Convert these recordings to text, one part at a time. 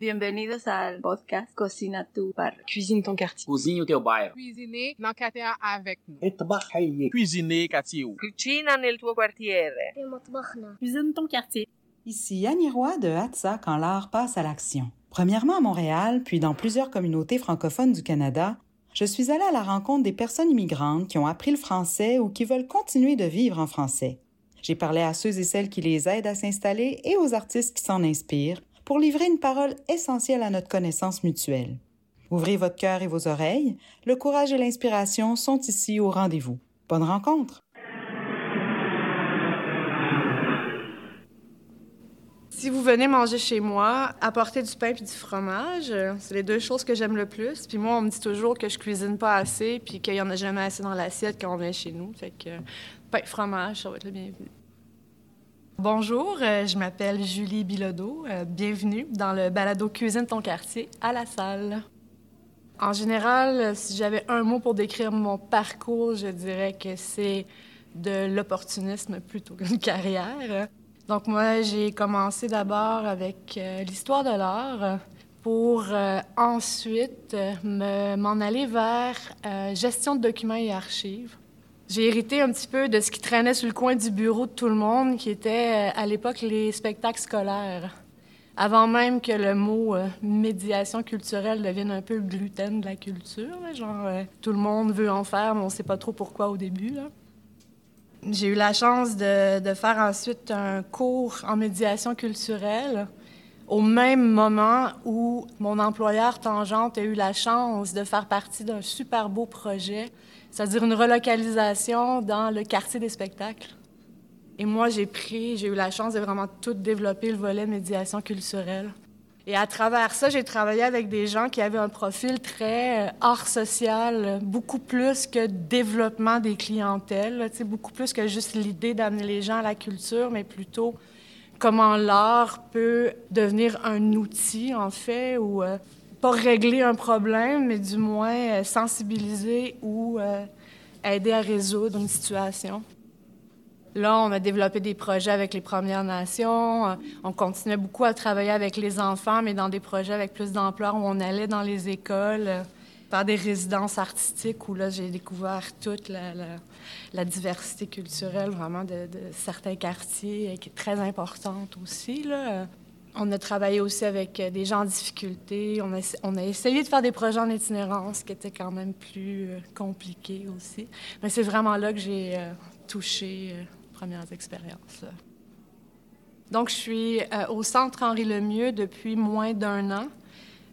Bienvenidos ao podcast Cocina tu bar. Cuisine ton quartier. Cozinha o teu bairro. Cuisiner quartier avec nous. Trabalhar. Cuisiner quartier. Tuo quartiere. Cuisine ton quartier. Ici Annie Roy de Hatsa quand l'art passe à l'action. Premièrement à Montréal, puis dans plusieurs communautés francophones du Canada, je suis allée à la rencontre des personnes immigrantes qui ont appris le français ou qui veulent continuer de vivre en français. J'ai parlé à ceux et celles qui les aident à s'installer et aux artistes qui s'en inspirent pour livrer une parole essentielle à notre connaissance mutuelle. Ouvrez votre cœur et vos oreilles, le courage et l'inspiration sont ici au rendez-vous. Bonne rencontre! Si vous venez manger chez moi, apportez du pain puis du fromage. C'est les deux choses que j'aime le plus. Puis moi, on me dit toujours que je cuisine pas assez puis qu'il y en a jamais assez dans l'assiette quand on vient chez nous. Fait que pain, fromage, ça va être le bienvenu. Bonjour, euh, je m'appelle Julie Bilodeau. Euh, bienvenue dans le balado Cuisine ton quartier à la salle. En général, euh, si j'avais un mot pour décrire mon parcours, je dirais que c'est de l'opportunisme plutôt qu'une carrière. Donc moi, j'ai commencé d'abord avec l'histoire de l'art pour ensuite me- m'en aller vers gestion de documents et archives. J'ai hérité un petit peu de ce qui traînait sur le coin du bureau de tout le monde, qui était euh, à l'époque les spectacles scolaires. Avant même que le mot euh, médiation culturelle devienne un peu le gluten de la culture, genre euh, tout le monde veut en faire, mais on ne sait pas trop pourquoi au début. J'ai eu la chance de faire ensuite un cours en médiation culturelle au même moment où mon employeur Tangente a eu la chance de faire partie d'un super beau projet, c'est-à-dire une relocalisation dans le quartier des spectacles. Et moi, j'ai pris, j'ai eu la chance de vraiment tout développer le volet médiation culturelle. Et à travers ça, j'ai travaillé avec des gens qui avaient un profil très art social, euh, beaucoup plus que développement des clientèles, beaucoup plus que juste l'idée d'amener les gens à la culture, mais plutôt comment l'art peut devenir un outil, en fait, ou euh, pas régler un problème, mais du moins euh, sensibiliser ou euh, aider à résoudre une situation. Là, on a développé des projets avec les Premières Nations. On continuait beaucoup à travailler avec les enfants, mais dans des projets avec plus d'ampleur où on allait dans les écoles, faire des résidences artistiques où là, j'ai découvert toute la- la diversité culturelle vraiment de, certains quartiers, qui est très importante aussi. Là. On a travaillé aussi avec euh, des gens en difficulté. On a, on a essayé de faire des projets en itinérance, qui étaient quand même plus euh, compliqués aussi. Mais c'est vraiment là que j'ai euh, touché euh, premières expériences. Donc, je suis au Centre Henri Lemieux depuis moins d'un an.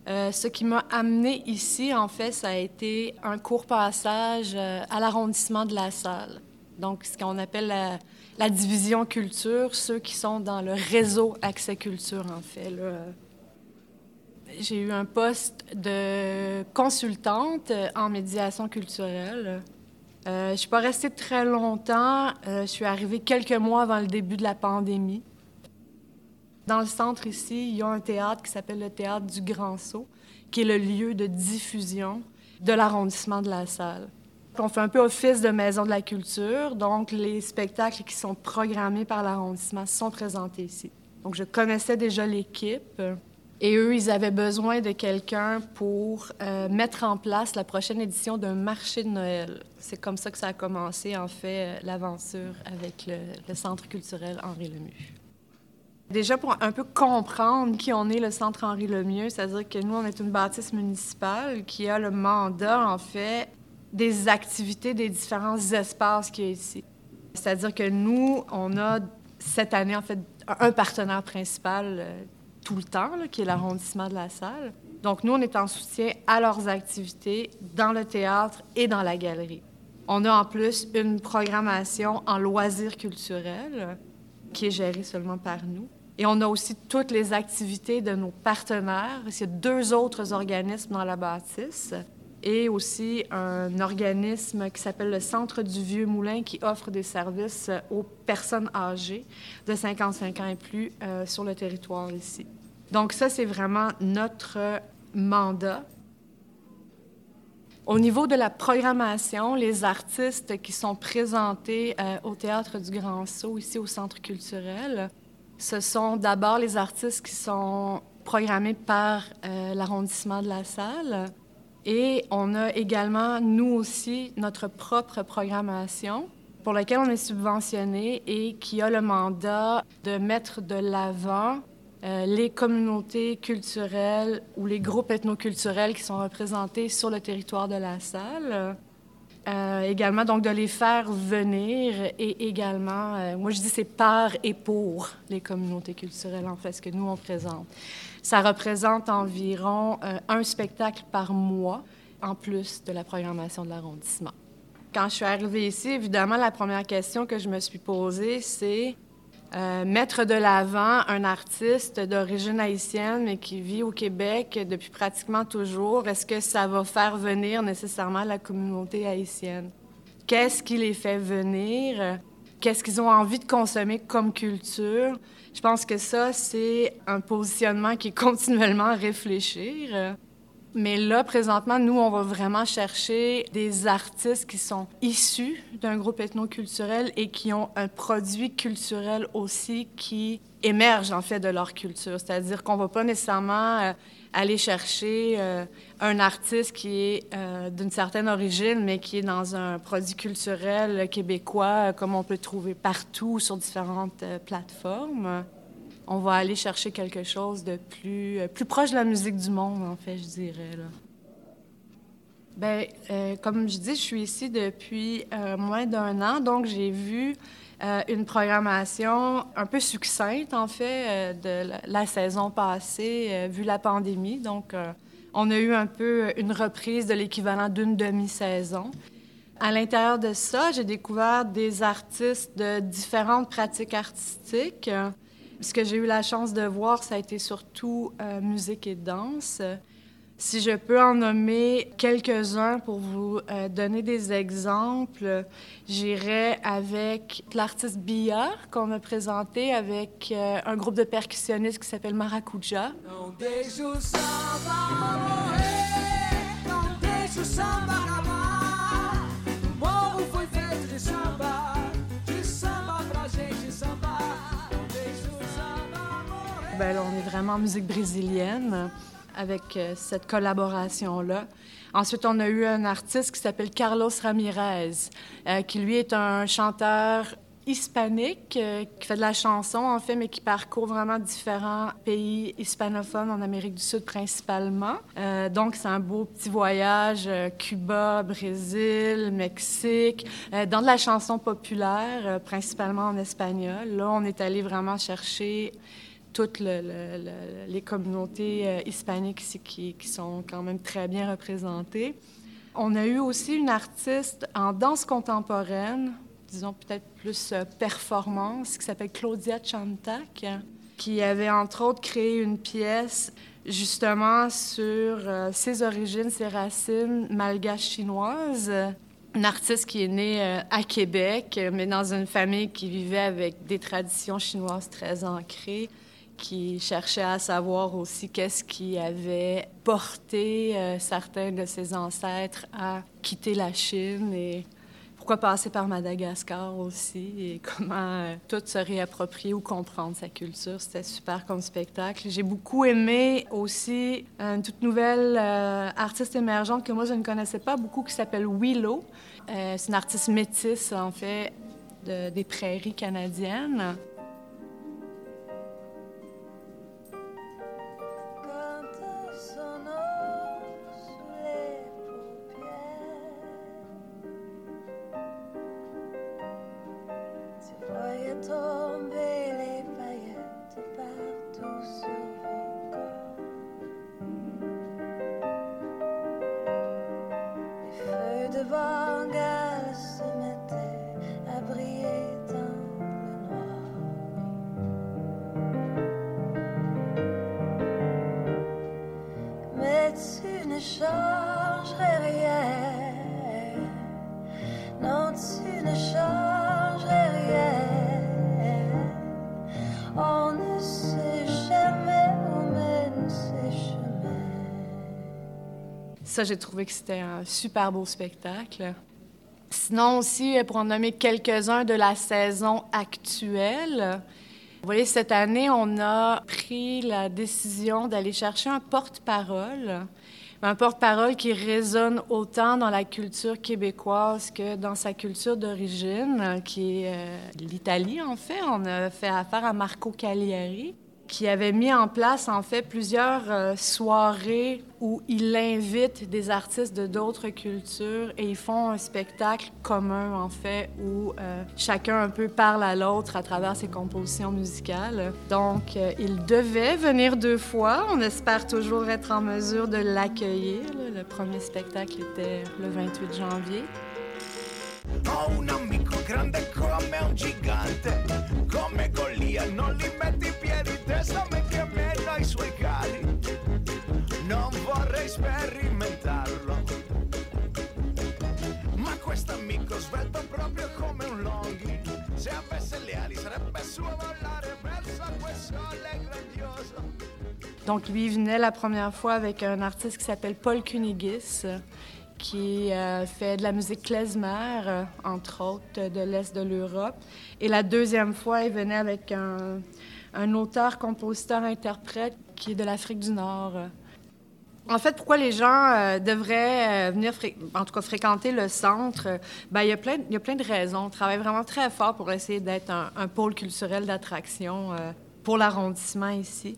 Euh, ce qui m'a amené ici, en fait, ça a été un court passage euh, à l'arrondissement de la salle. Donc, ce qu'on appelle la, division culture, ceux qui sont dans le réseau Accès Culture, en fait. J'ai eu un poste de consultante euh, en médiation culturelle. Je ne suis pas restée très longtemps. Je suis arrivée quelques mois avant le début de la pandémie. Dans le centre ici, il y a un théâtre qui s'appelle le Théâtre du Grand Saut, qui est le lieu de diffusion de l'arrondissement de la salle. On fait un peu office de maison de la culture, donc les spectacles qui sont programmés par l'arrondissement sont présentés ici. Donc je connaissais déjà l'équipe et eux, ils avaient besoin de quelqu'un pour euh, mettre en place la prochaine édition d'un marché de Noël. C'est comme ça que ça a commencé, en fait, euh, l'aventure avec le, le Centre culturel Henri Lemieux. Déjà, pour un peu comprendre qui on est, le Centre Henri Lemieux, c'est-à-dire que nous, on est une bâtisse municipale qui a le mandat, en fait, des activités des différents espaces qu'il y a ici. C'est-à-dire que nous, on a cette année, en fait, un partenaire principal euh, tout le temps, qui est l'arrondissement de la salle. Donc, nous, on est en soutien à leurs activités dans le théâtre et dans la galerie. On a en plus une programmation en loisirs culturels qui est gérée seulement par nous. Et on a aussi toutes les activités de nos partenaires. Il y a deux autres organismes dans la bâtisse et aussi un organisme qui s'appelle le Centre du Vieux Moulin qui offre des services aux personnes âgées de 55 ans et plus euh, sur le territoire ici. Donc ça, c'est vraiment notre mandat. Au niveau de la programmation, les artistes qui sont présentés euh, au Théâtre du Grand Saut, ici au Centre culturel, ce sont d'abord les artistes qui sont programmés par euh, l'arrondissement de la salle. Et on a également, nous aussi, notre propre programmation pour laquelle on est subventionné et qui a le mandat de mettre de l'avant euh, les communautés culturelles ou les groupes ethnoculturels qui sont représentés sur le territoire de la salle. Euh, également, donc, de les faire venir et également, euh, moi je dis c'est par et pour les communautés culturelles, en fait, ce que nous on présente. Ça représente environ un spectacle par mois, en plus de la programmation de l'arrondissement. Quand je suis arrivée ici, évidemment, la première question que je me suis posée, c'est euh, mettre de l'avant un artiste d'origine haïtienne, mais qui vit au Québec depuis pratiquement toujours, est-ce que ça va faire venir nécessairement la communauté haïtienne? Qu'est-ce qui les fait venir? Qu'est-ce qu'ils ont envie de consommer comme culture? Je pense que ça, c'est un positionnement qui est continuellement à réfléchir. Mais là, présentement, nous, on va vraiment chercher des artistes qui sont issus d'un groupe ethnoculturel et qui ont un produit culturel aussi qui émerge, en fait, de leur culture. C'est-à-dire qu'on va pas nécessairement euh, aller chercher euh, un artiste qui est euh, d'une certaine origine, mais qui est dans un produit culturel québécois, comme on peut trouver partout sur différentes plateformes on va aller chercher quelque chose de plus, euh, plus proche de la musique du monde, en fait, je dirais. Là. Bien, euh, comme je dis, je suis ici depuis euh, moins d'un an, donc j'ai vu une programmation un peu succincte, en fait, de la, saison passée, vu la pandémie. Donc, on a eu un peu une reprise de l'équivalent d'une demi-saison. À l'intérieur de ça, j'ai découvert des artistes de différentes pratiques artistiques. Ce que j'ai eu la chance de voir, ça a été surtout euh, musique et danse. Si je peux en nommer quelques-uns pour vous euh, donner des exemples, j'irai avec l'artiste Bia qu'on a présenté avec euh, un groupe de percussionnistes qui s'appelle Maracuja. Ben on est vraiment en musique brésilienne avec euh, cette collaboration-là. Ensuite, on a eu un artiste qui s'appelle Carlos Ramirez, euh, qui lui est un chanteur hispanique euh, qui fait de la chanson, en fait, mais qui parcourt vraiment différents pays hispanophones en Amérique du Sud principalement. donc, c'est un beau petit voyage, Cuba, Brésil, Mexique, dans de la chanson populaire, principalement en espagnol. Là, on est allé vraiment chercher toutes les communautés euh, hispaniques ici qui, sont quand même très bien représentées. On a eu aussi une artiste en danse contemporaine, disons peut-être plus euh, performance, qui s'appelle Claudia Chantak, qui avait entre autres créé une pièce justement sur euh, ses origines, ses racines malgaches chinoises. Une artiste qui est née à Québec, mais dans une famille qui vivait avec des traditions chinoises très ancrées qui cherchait à savoir aussi qu'est-ce qui avait porté euh, certains de ses ancêtres à quitter la Chine et pourquoi passer par Madagascar aussi et comment euh, tout se réapproprier ou comprendre sa culture. C'était super comme spectacle. J'ai beaucoup aimé aussi une toute nouvelle euh, artiste émergente que moi je ne connaissais pas beaucoup qui s'appelle Willow. C'est une artiste métisse en fait des prairies canadiennes. Ça, j'ai trouvé que c'était un super beau spectacle. Sinon aussi, pour en nommer quelques-uns de la saison actuelle, Vous voyez, cette année, on a pris la décision d'aller chercher un porte-parole un porte-parole qui résonne autant dans la culture québécoise que dans sa culture d'origine, qui est euh, l'Italie en fait. On a fait affaire à Marco Cagliari qui avait mis en place en fait plusieurs euh, soirées où il invite des artistes de d'autres cultures et ils font un spectacle commun en fait où euh, chacun un peu parle à l'autre à travers ses compositions musicales. Donc euh, il devait venir deux fois. On espère toujours être en mesure de l'accueillir. Le premier spectacle était le 28 janvier. Ho un amico grande come un gigante, come Golia, non Donc lui venait la première fois avec un artiste qui s'appelle Paul Kunigis qui euh, fait de la musique klezmer, euh, entre autres, de l'Est de l'Europe. Et la deuxième fois, il venait avec un, un auteur, compositeur, interprète qui est de l'Afrique du Nord. En fait, pourquoi les gens euh, devraient venir, en tout cas, fréquenter le centre? Ben, il, y a plein, de raisons. On travaille vraiment très fort pour essayer d'être un, pôle culturel d'attraction pour l'arrondissement ici.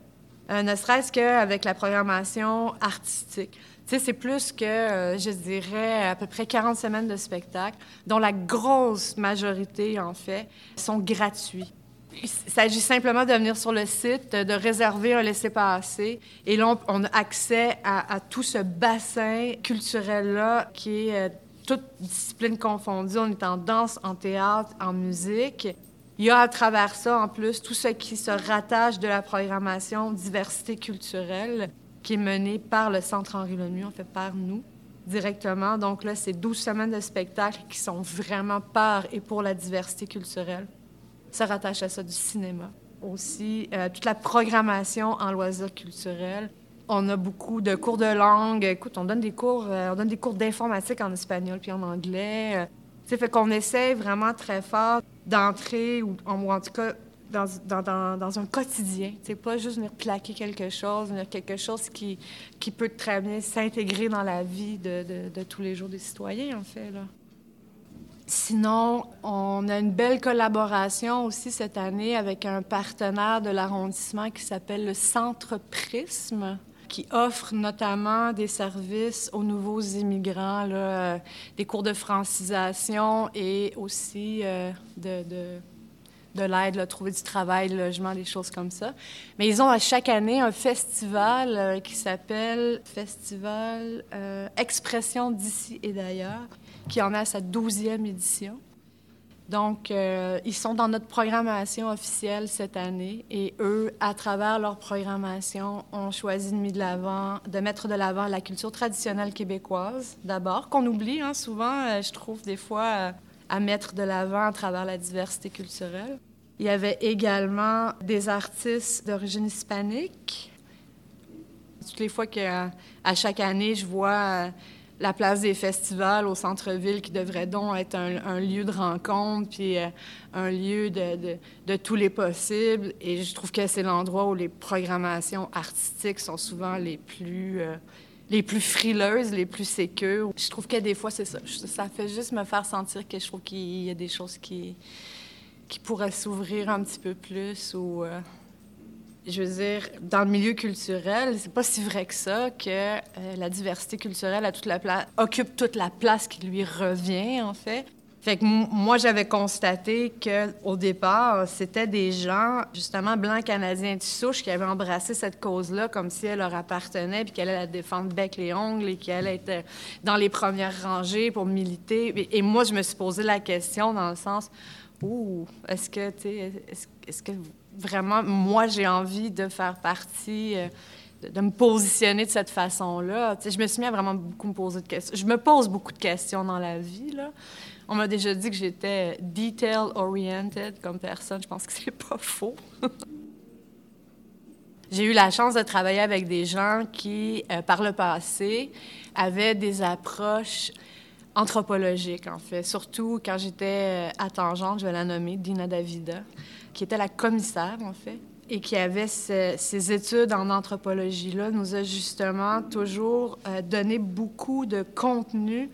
ne serait-ce qu'avec la programmation artistique c'est plus que, euh, je dirais, à peu près 40 semaines de spectacle, dont la grosse majorité, en fait, sont gratuits. Il s'agit simplement de venir sur le site, de réserver un laissez-passer. Et là, on, a accès à, tout ce bassin culturel-là qui est euh, toute discipline confondue. On est en danse, en théâtre, en musique. Il y a à travers ça, en plus, tout ce qui se rattache de la programmation diversité culturelle qui est mené par le Centre Henri Lenu, en fait par nous directement. Donc là, c'est 12 semaines de spectacles qui sont vraiment par et pour la diversité culturelle. Ça rattache à ça du cinéma. Aussi, euh, toute la programmation en loisirs culturels. On a beaucoup de cours de langue. Écoute, on donne des cours, euh, on donne des cours d'informatique en espagnol puis en anglais. C'est euh, fait qu'on essaie vraiment très fort d'entrer, ou, ou en tout cas dans, dans, dans, un quotidien. C'est pas juste venir plaquer quelque chose, venir quelque chose qui, qui peut très bien s'intégrer dans la vie de, de, de, tous les jours des citoyens, en fait. Là. Sinon, on a une belle collaboration aussi cette année avec un partenaire de l'arrondissement qui s'appelle le Centre Prisme qui offre notamment des services aux nouveaux immigrants, euh, des cours de francisation et aussi euh, de, de de trouver du travail, logement, des choses comme ça. Mais ils ont à chaque année un festival euh, qui s'appelle Festival Expression d'ici et d'ailleurs, qui en a sa douzième édition. Donc, euh, ils sont dans notre programmation officielle cette année et eux, à travers leur programmation, ont choisi de, de l'avant, de mettre de l'avant la culture traditionnelle québécoise, d'abord, qu'on oublie hein, souvent, je trouve, des fois à mettre de l'avant à travers la diversité culturelle. Il y avait également des artistes d'origine hispanique. Toutes les fois qu'à à chaque année, je vois euh, la place des festivals au centre-ville qui devrait donc être un, lieu de rencontre, puis euh, un lieu de, tous les possibles. Et je trouve que c'est l'endroit où les programmations artistiques sont souvent les plus... Euh, les plus frileuses, les plus sécures. Je trouve que des fois, c'est ça. Ça fait juste me faire sentir que je trouve qu'il y a des choses qui, qui pourraient s'ouvrir un petit peu plus ou... Euh, je veux dire, dans le milieu culturel, c'est pas si vrai que ça que euh, la diversité culturelle occupe toute la place qui lui revient, en fait. Fait que moi, j'avais constaté que au départ, c'était des gens, justement, blancs canadiens de souche, qui avaient embrassé cette cause-là comme si elle leur appartenait, puis qu'elle allait la défendre bec les ongles et qu'elle était dans les premières rangées pour militer. Et, moi, je me suis posé la question dans le sens, ouh, est-ce que, tu est-ce, que vraiment, moi, j'ai envie de faire partie... Euh, de, me positionner de cette façon-là. je me suis mis à vraiment beaucoup me poser de questions. Je me pose beaucoup de questions dans la vie, là. On m'a déjà dit que j'étais detail-oriented comme personne. Je pense que c'est pas faux. J'ai eu la chance de travailler avec des gens qui, euh, par le passé, avaient des approches anthropologiques, en fait. Surtout quand j'étais euh, à Tangente, je vais la nommer, Dina Davida. Qui était la commissaire, en fait, et qui avait ses études en anthropologie-là, nous a justement toujours euh, donné beaucoup de contenu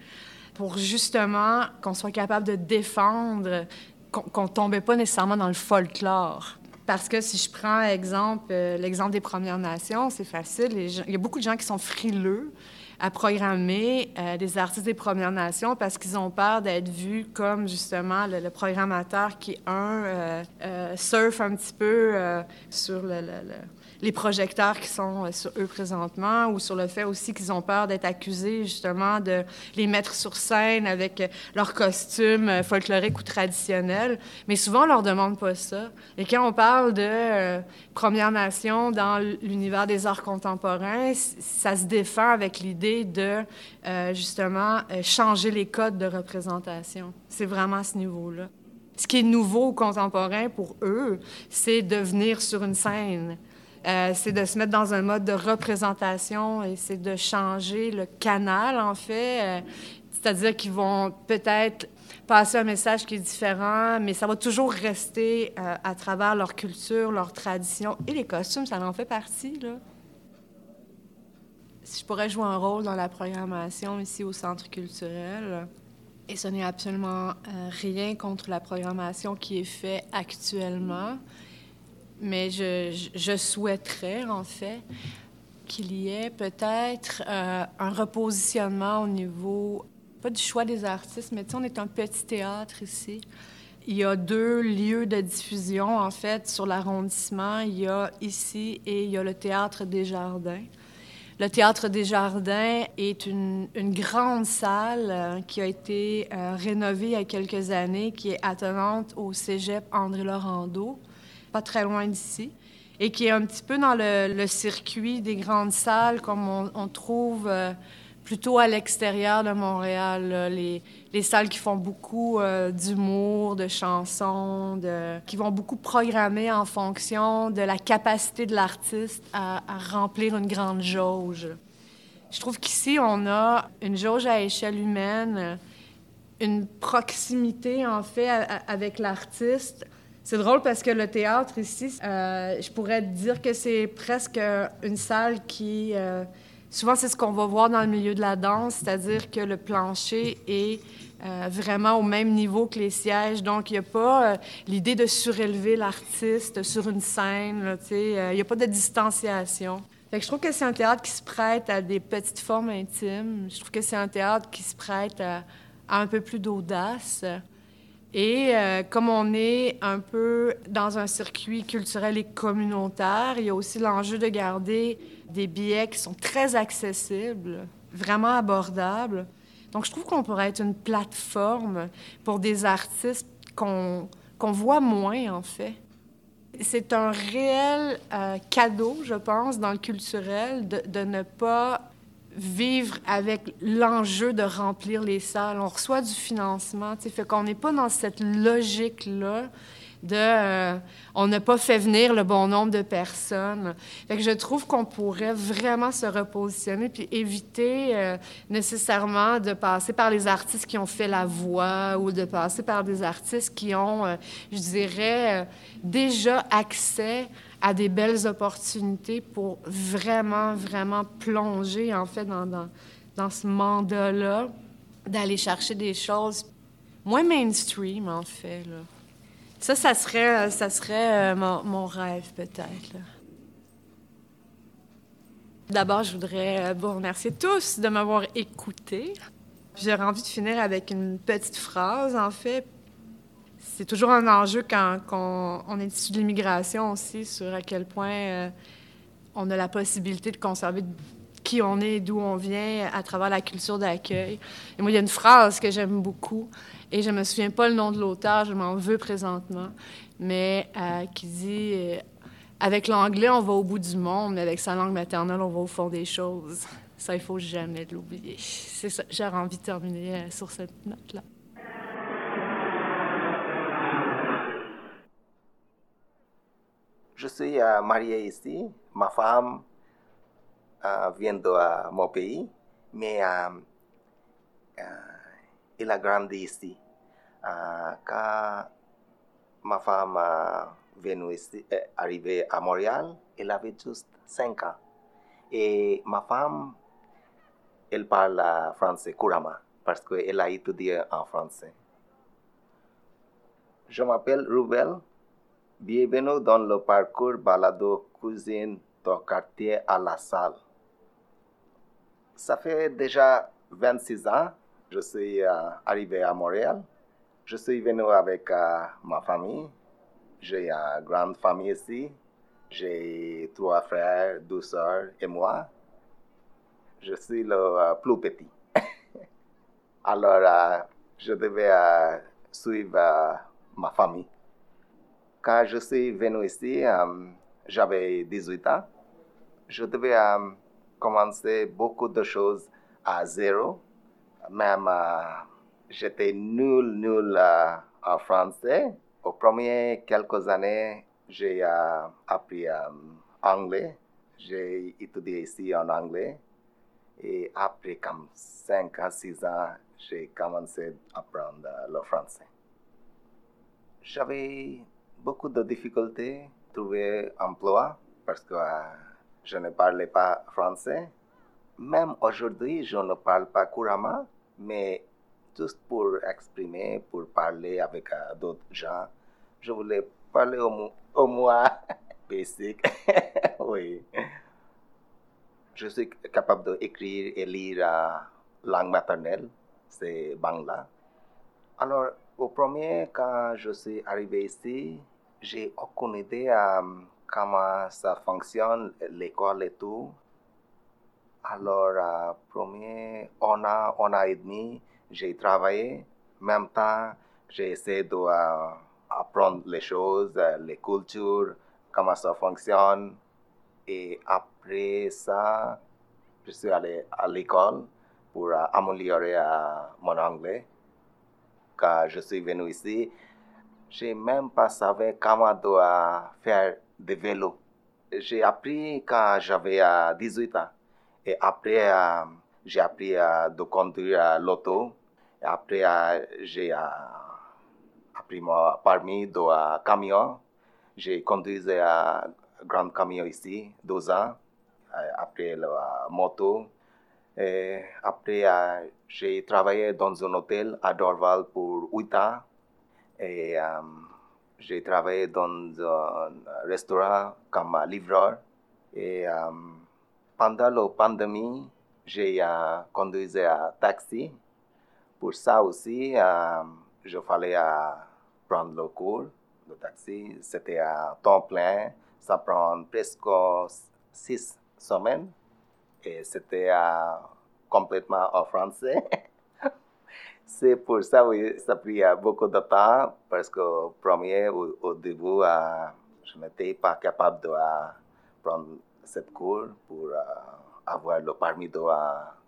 pour justement qu'on soit capable de défendre, qu'on ne tombait pas nécessairement dans le folklore. Parce que si je prends exemple, euh, l'exemple des Premières Nations, c'est facile. il y a beaucoup de gens qui sont frileux à programmer euh, des artistes des Premières Nations parce qu'ils ont peur d'être vus comme justement le, programmateur qui, un, euh, euh, surfe un petit peu sur le, les projecteurs qui sont sur eux présentement ou sur le fait aussi qu'ils ont peur d'être accusés justement de les mettre sur scène avec leurs costumes folkloriques ou traditionnels. Mais souvent, on leur demande pas ça. Et quand on parle de Première Nation dans l'univers des arts contemporains, ça se défend avec l'idée de euh, justement euh, changer les codes de représentation. C'est vraiment à ce niveau-là. Ce qui est nouveau contemporain pour eux, c'est de venir sur une scène. Euh, c'est de se mettre dans un mode de représentation et c'est de changer le canal, en fait. C'est-à-dire qu'ils vont peut-être passer un message qui est différent, mais ça va toujours rester euh, à travers leur culture, leur tradition. Et les costumes, ça en fait partie, là. Si je pourrais jouer un rôle dans la programmation ici au Centre culturel, et ce n'est absolument euh, rien contre la programmation qui est faite actuellement, mais je, souhaiterais, en fait, qu'il y ait peut-être euh, un repositionnement au niveau pas du choix des artistes, mais on est un petit théâtre ici. Il y a deux lieux de diffusion, en fait, sur l'arrondissement. Il y a ici et il y a le Théâtre des Jardins. Le Théâtre des Jardins est une, grande salle euh, qui a été euh, rénovée il y a quelques années, qui est attenante au cégep André Laurando, pas très loin d'ici, et qui est un petit peu dans le, circuit des grandes salles comme on, trouve... Euh, plutôt à l'extérieur de Montréal, les, les, salles qui font beaucoup euh, d'humour, de chansons, qui vont beaucoup programmer en fonction de la capacité de l'artiste à, remplir une grande jauge. Je trouve qu'ici, on a une jauge à échelle humaine, une proximité, en fait, avec l'artiste. C'est drôle parce que le théâtre ici, euh, je pourrais dire que c'est presque une salle qui... Euh, Souvent, c'est ce qu'on va voir dans le milieu de la danse, c'est-à-dire que le plancher est euh, vraiment au même niveau que les sièges. Donc, il n'y a pas l'idée de surélever l'artiste sur une scène. Il n'y a pas de distanciation. Fait que je trouve que c'est un théâtre qui se prête à des petites formes intimes. Je trouve que c'est un théâtre qui se prête à un peu plus d'audace. Et comme on est un peu dans un circuit culturel et communautaire, il y a aussi l'enjeu de garder des billets qui sont très accessibles, vraiment abordables. Donc, je trouve qu'on pourrait être une plateforme pour des artistes qu'on voit moins, en fait. C'est un réel euh, cadeau, je pense, dans le culturel, de, de ne pas vivre avec l'enjeu de remplir les salles. On reçoit du financement, fait qu'on n'est pas dans cette logique-là de euh, on n'a pas fait venir le bon nombre de personnes. Je trouve qu'on pourrait vraiment se repositionner puis éviter euh, nécessairement de passer par les artistes qui ont fait la voix ou de passer par des artistes qui ont, euh, je dirais, déjà accès à des belles opportunités pour vraiment, vraiment plonger en fait dans, ce mandat-là, d'aller chercher des choses moins mainstream en fait. Ça, ça serait, ça serait euh, mon, rêve, peut-être. D'abord, je voudrais euh, vous remercier tous de m'avoir écouté. J'aurais envie de finir avec une petite phrase, en fait. C'est toujours un enjeu quand, on est issu de l'immigration aussi, sur à quel point euh, on a la possibilité de conserver qui on est, d'où on vient, à travers la culture d'accueil. Et moi, il y a une phrase que j'aime beaucoup, et je ne me souviens pas le nom de l'auteur, je m'en veux présentement, mais euh, qui dit euh, Avec l'anglais, on va au bout du monde, mais avec sa langue maternelle, on va au fond des choses. Ça, il faut jamais l'oublier. C'est j'aurais envie de terminer euh, sur cette note-là. Je suis mariée ici. Ma femme vient de mon pays, mais il a grandi ici. quand ma femme venu ici, euh, arrivé à Montréal, elle avait juste 5 ans. Et ma femme, elle parle français couramment parce qu'elle a étudié en français. Je m'appelle Rubel. Bienvenue dans le parcours balado cuisine du quartier à la salle. Ça fait déjà 26 ans je suis euh, arrivé à Montréal. Je suis venu avec euh, ma famille. J'ai une grande famille ici. J'ai trois frères, deux sœurs et moi. Je suis le euh, plus petit. Alors, je devais suivre ma famille. Quand je suis venu ici, j'avais 18 ans. Je devais commencer beaucoup de choses à zéro même j'étais nul, nul en français. Aux premières quelques années, j'ai appris anglais. J'ai étudié ici en anglais. Et après comme 5 à 6 ans, j'ai commencé à apprendre le français. J'avais beaucoup de difficultés à trouver un emploi parce que je ne parlais pas français. Même aujourd'hui, je ne parle pas couramment, mais juste pour exprimer, pour parler avec euh, d'autres gens, je voulais parler au, moins basic. oui. Je suis capable d'écrire et lire la langue maternelle, c'est Bangla. Alors, au premier, quand je suis arrivé ici, j'ai aucune idée de comment ça fonctionne, l'école et tout. Alors, euh, premier, un an, un an et demi, j'ai travaillé. Même temps, j'ai essayé d'apprendre les choses, euh, les cultures, comment ça fonctionne. Et après ça, je suis allé à l'école pour euh, améliorer mon anglais. Quand je suis venu ici, j'ai même pas savé comment faire des vélos. J'ai appris quand j'avais 18 ans. Et après, euh, j'ai appris à de conduire l'auto. Et après, euh, j'ai euh, appris mon permis de camion. J'ai conduit un grand camion ici, deux ans. Après, la moto. Et après, j'ai travaillé dans un hôtel à Dorval pour 8 ans. Et j'ai travaillé dans un restaurant comme livreur. Et pendant la pandémie, j'ai euh, conduit un taxi. Pour ça aussi, euh, je fallait euh, prendre le cours. Le taxi, c'était à temps plein. Ça prend presque six semaines. Et c'était complètement en français. C'est pour ça que ça a pris beaucoup de temps parce que premier, au, au début, je n'étais pas capable de prendre cette cour pour euh, avoir le permis de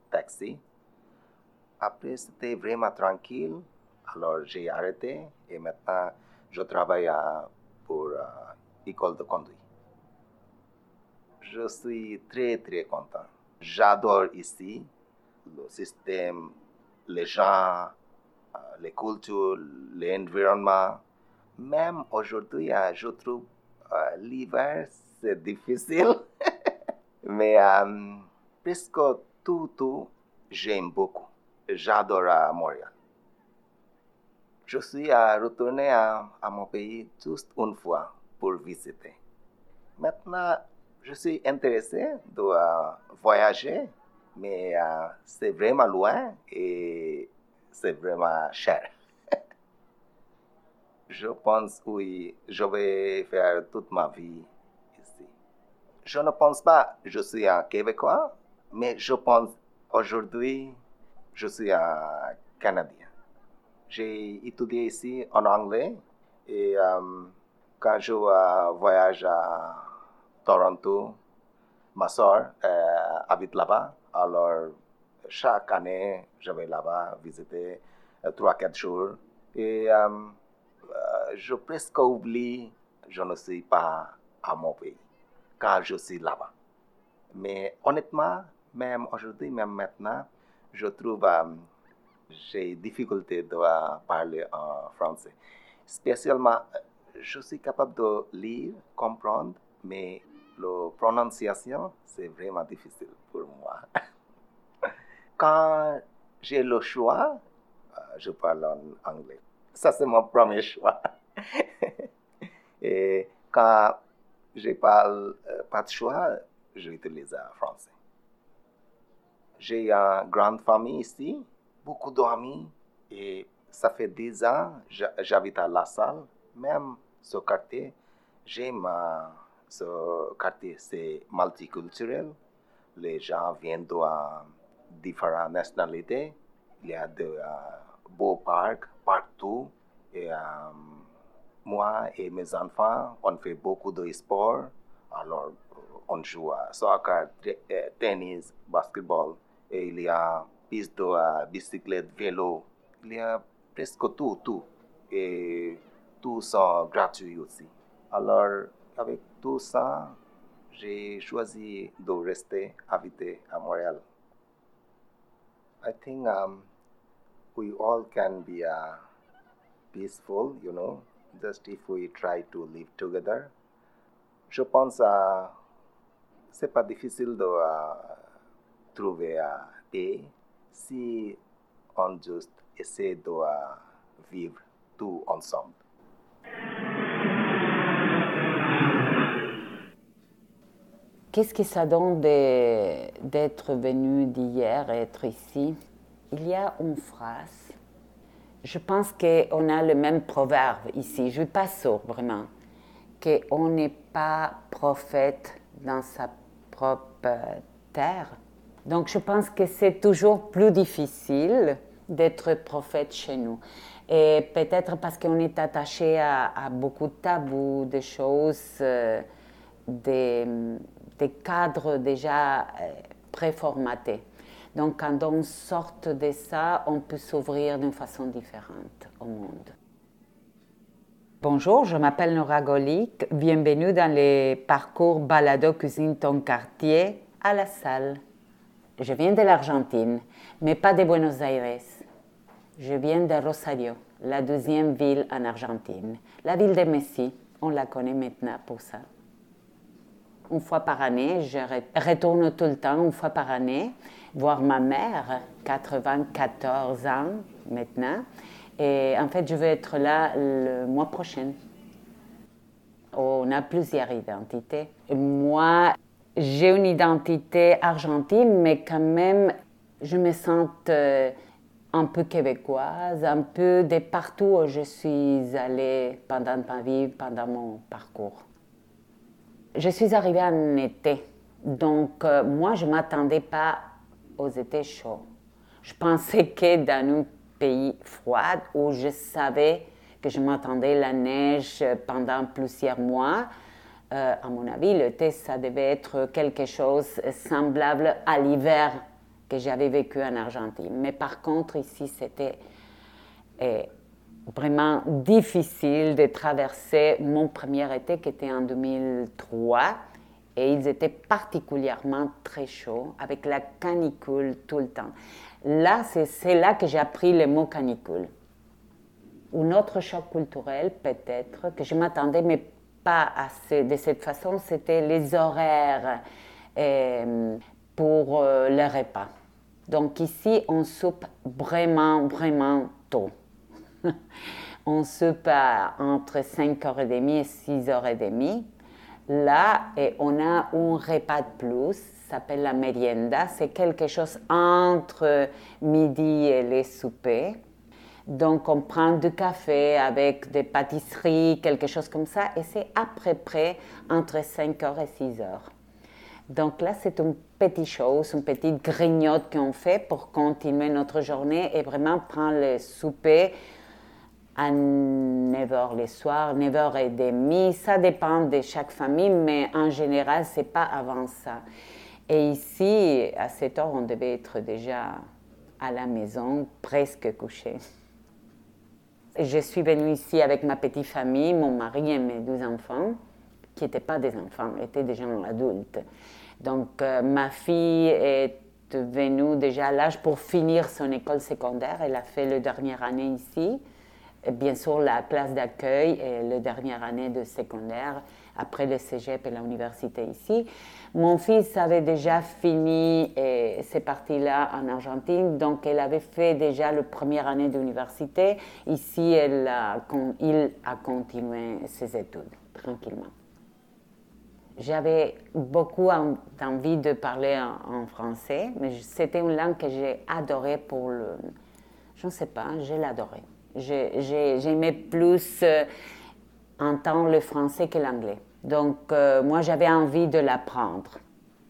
taxi. Après, c'était vraiment tranquille. Alors, j'ai arrêté et maintenant, je travaille pour l'école de conduite. Je suis très, très content. J'adore ici le système, les gens, euh, les cultures, l'environnement. Même aujourd'hui, euh, je trouve l'hiver, c'est difficile. Mais euh, presque tout, tout, j'aime beaucoup. J'adore Montréal. Je suis retourné à, mon pays juste une fois pour visiter. Maintenant, je suis intéressé de euh, voyager, mais euh, c'est vraiment loin et c'est vraiment cher. je pense, oui, je vais faire toute ma vie je ne pense pas que je suis un Québécois, mais je pense aujourd'hui je suis un Canadien. J'ai étudié ici en anglais et euh, quand je euh, voyage à Toronto, ma soeur euh, habite là-bas. Alors, chaque année, je vais là-bas visiter trois, quatre jours. Et je presque oublie, je ne suis pas à mon pays quand je suis là-bas. Mais honnêtement, même aujourd'hui, même maintenant, je trouve que euh, j'ai difficulté de parler en français. Spécialement, je suis capable de lire, comprendre, mais la prononciation, c'est vraiment difficile pour moi. Quand j'ai le choix, euh, je parle en anglais. Ça, c'est mon premier choix. Et quand je parle euh, pas de choix, j'utilise le français. J'ai une grande famille ici, beaucoup d'amis, et ça fait 10 ans, j'habite à La Salle, même ce quartier. J'aime ce quartier, c'est multiculturel. Les gens viennent de différentes nationalités. Il y a de euh, beaux parcs partout. Et euh, moi et mes enfants, on fait beaucoup de sport. Alors, on joue à soccer, euh, tennis, basketball. Et il y a piste de bicyclette, vélo. Il y a presque tout, tout. Et tout ça gratuit aussi. Alors, avec tout ça, j'ai choisi de rester habité à Montréal. I think um, we all can be uh, peaceful, you know, just if we try to live together. Je pense uh, c'est pas difficile de uh, trouver uh, paix si on juste essaie de uh, vivre tout ensemble. Qu'est-ce que ça donne d'être venu d'hier et être ici? Il y a une phrase. Je pense qu'on a le même proverbe ici. Je ne suis pas sûr vraiment. Qu'on n'est pas prophète dans sa propre terre. Donc je pense que c'est toujours plus difficile d'être prophète chez nous. Et peut-être parce qu'on est attaché à, beaucoup de tabous, des choses, euh, des des cadres déjà euh, préformatés. Donc quand on sort de ça, on peut s'ouvrir d'une façon différente au monde. Bonjour, je m'appelle Nora Golic. Bienvenue dans le parcours Balado Cuisine Ton Quartier à la salle. Je viens de l'Argentine, mais pas de Buenos Aires. Je viens de Rosario, la deuxième ville en Argentine. La ville de Messi, on la connaît maintenant pour ça une fois par année. Je retourne tout le temps, une fois par année, voir ma mère, 94 ans maintenant. Et en fait, je vais être là le mois prochain. On a plusieurs identités. Moi, j'ai une identité argentine, mais quand même, je me sens euh, un peu québécoise, un peu de partout où je suis allée pendant ma vie, pendant mon parcours. Je suis arrivée en été, donc euh, moi je ne m'attendais pas aux étés chauds. Je pensais que dans un pays froid où je savais que je m'attendais la neige pendant plusieurs mois, euh, à mon avis, l'été, ça devait être quelque chose semblable à l'hiver que j'avais vécu en Argentine. Mais par contre, ici, c'était euh, vraiment difficile de traverser mon premier été qui était en 2003 et ils étaient particulièrement très chauds avec la canicule tout le temps. Là, c'est là que j'ai appris le mot canicule. Un autre choc culturel peut-être que je m'attendais mais pas assez de cette façon, c'était les horaires euh, pour euh, le repas. Donc ici, on soupe vraiment, vraiment tôt. on soupe entre 5h30 et 6h30. Là, on a un repas de plus, s'appelle la merienda. C'est quelque chose entre midi et les soupers. Donc, on prend du café avec des pâtisseries, quelque chose comme ça, et c'est à peu près entre 5h et 6h. Donc là, c'est une petite chose, une petite grignote qu'on fait pour continuer notre journée et vraiment prendre le souper à 9h le soir, 9h30. Ça dépend de chaque famille, mais en général, c'est pas avant ça. Et ici, à cette heure, on devait être déjà à la maison, presque couché. Je suis venue ici avec ma petite famille, mon mari et mes deux enfants, qui n'étaient pas des enfants, étaient des gens adultes. Donc, euh, ma fille est venue déjà à l'âge pour finir son école secondaire. Elle a fait la dernière année ici bien sûr la classe d'accueil et la dernière année de secondaire, après le cégep et l'université ici. Mon fils avait déjà fini ces parties-là en Argentine, donc elle avait fait déjà la première année d'université. Ici, il a continué ses études tranquillement. J'avais beaucoup envie de parler en, français, mais c'était une langue que j'ai adorée pour le... Je ne sais pas, je l'adorais. J'aimais plus euh, entendre le français que l'anglais. Donc, euh, moi, j'avais envie de l'apprendre.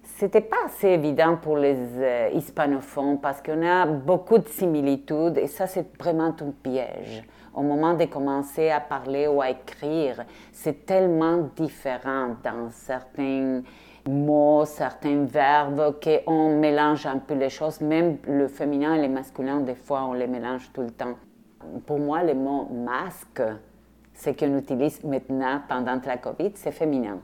C'était pas assez évident pour les euh, hispanophones parce qu'on a beaucoup de similitudes et ça, c'est vraiment un piège. Au moment de commencer à parler ou à écrire, c'est tellement différent dans certains mots, certains verbes qu'on mélange un peu les choses. Même le féminin et le masculin, des fois, on les mélange tout le temps. Pour moi, le mot masque, ce qu'on utilise maintenant pendant la COVID, c'est féminin.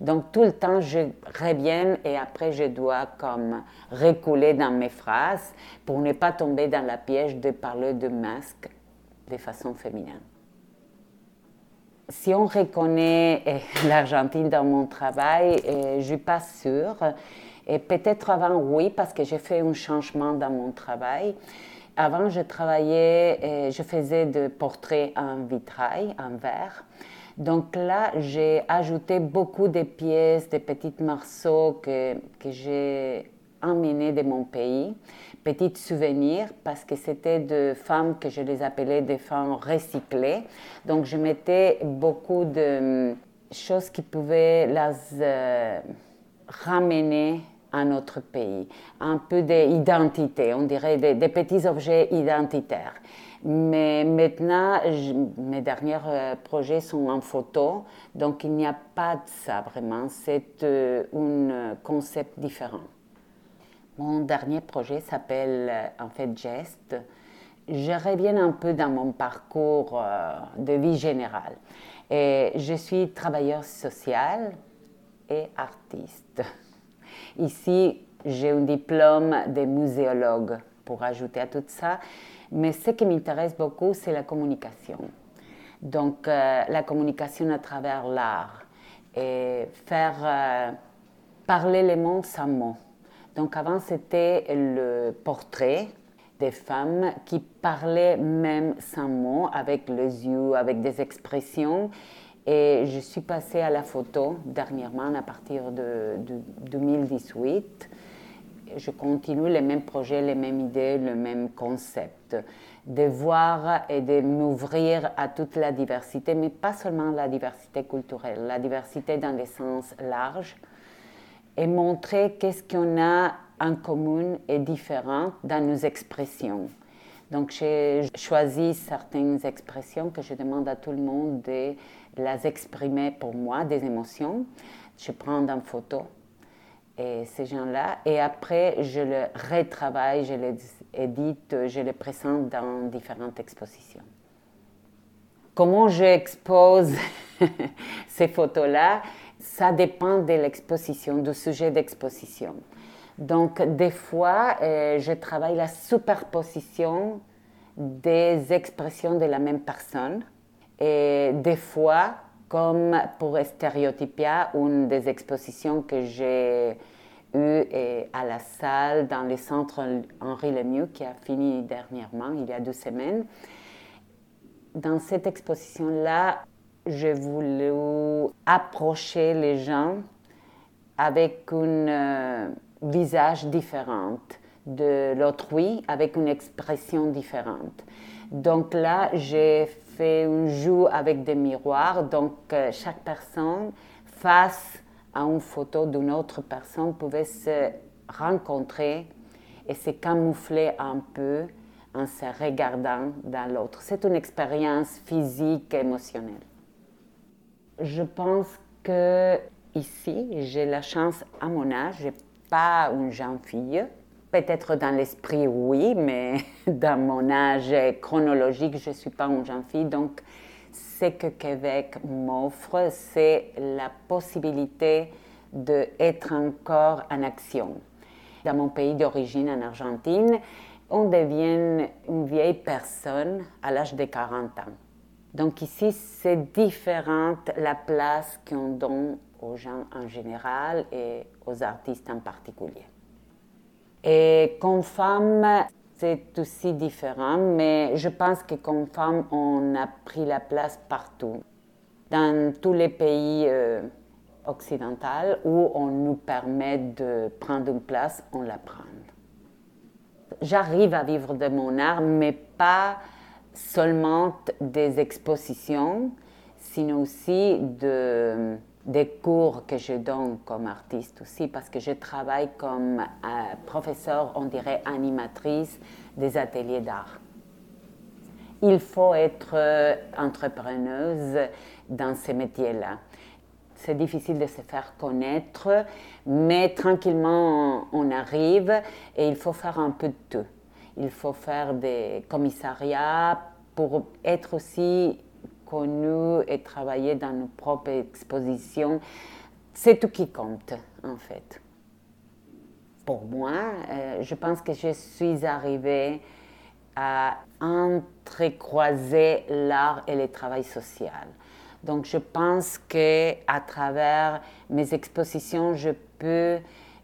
Donc tout le temps, je reviens et après, je dois comme reculer dans mes phrases pour ne pas tomber dans la piège de parler de masque de façon féminine. Si on reconnaît eh, l'Argentine dans mon travail, eh, je ne suis pas sûre. Et peut-être avant, oui, parce que j'ai fait un changement dans mon travail. Avant, je travaillais, je faisais des portraits en vitrail, en verre. Donc là, j'ai ajouté beaucoup de pièces, de petits morceaux que, que j'ai emmenés de mon pays, petits souvenirs, parce que c'était de femmes que je les appelais des femmes recyclées. Donc je mettais beaucoup de choses qui pouvaient les euh, ramener à notre pays, un peu d'identité, on dirait des, petits objets identitaires. Mais maintenant, mes derniers euh, projets sont en photo, donc il n'y a pas de ça vraiment, c'est euh, un concept différent. Mon dernier projet s'appelle euh, en fait Geste. Je reviens un peu dans mon parcours de vie générale. Et je suis travailleur social et artiste. Ici, j'ai un diplôme de muséologue pour ajouter à tout ça. Mais ce qui m'intéresse beaucoup, c'est la communication. Donc, euh, la communication à travers l'art et faire euh, parler les mots sans mots. Donc, avant, c'était le portrait des femmes qui parlaient même sans mots, avec les yeux, avec des expressions. Et je suis passée à la photo dernièrement à partir de, 2018. Je continue les mêmes projets, les mêmes idées, le même concept. De voir et de m'ouvrir à toute la diversité, mais pas seulement la diversité culturelle, la diversité dans le sens large, et montrer qu'est-ce qu'on a en commun et différent dans nos expressions. Donc j'ai choisi certaines expressions que je demande à tout le monde de les exprimer pour moi, des émotions. Je prends en photo et ces gens-là et après je le retravaille, je les édite, je les présente dans différentes expositions. Comment j'expose ces photos-là? Ça dépend de l'exposition, du sujet d'exposition. Donc, des fois, euh, je travaille la superposition des expressions de la même personne et des fois, comme pour Stéréotypia, une des expositions que j'ai eues à la salle dans le centre Henri Lemieux, qui a fini dernièrement, il y a deux semaines. Dans cette exposition-là, j'ai voulu approcher les gens avec un euh, visage différent de l'autrui, avec une expression différente. Donc là, j'ai fait un jeu avec des miroirs. Donc, euh, chaque personne, face à une photo d'une autre personne, pouvait se rencontrer et se camoufler un peu en se regardant dans l'autre. C'est une expérience physique émotionnelle. Je pense que ici, j'ai la chance à mon âge, je n'ai pas une jeune fille, Peut-être dans l'esprit, oui, mais dans mon âge chronologique, je ne suis pas une jeune fille. Donc, ce que Québec m'offre, c'est la possibilité d'être encore en action. Dans mon pays d'origine, en Argentine, on devient une vieille personne à l'âge de 40 ans. Donc ici, c'est différent la place qu'on donne aux gens en général et aux artistes en particulier. Et comme femme, c'est aussi différent, mais je pense que comme femme, on a pris la place partout. Dans tous les pays euh, occidentaux où on nous permet de prendre une place, on la prend. J'arrive à vivre de mon art, mais pas seulement des expositions, sinon aussi de des cours que je donne comme artiste aussi, parce que je travaille comme euh, professeur, on dirait animatrice des ateliers d'art. Il faut être euh, entrepreneuse dans ces métiers-là. C'est difficile de se faire connaître, mais tranquillement on arrive et il faut faire un peu de tout. Il faut faire des commissariats pour être aussi connu et travailler dans nos propres expositions. C'est tout qui compte, en fait. Pour moi, euh, je pense que je suis arrivée à entrecroiser l'art et le travail social. Donc, je pense que à travers mes expositions, je peux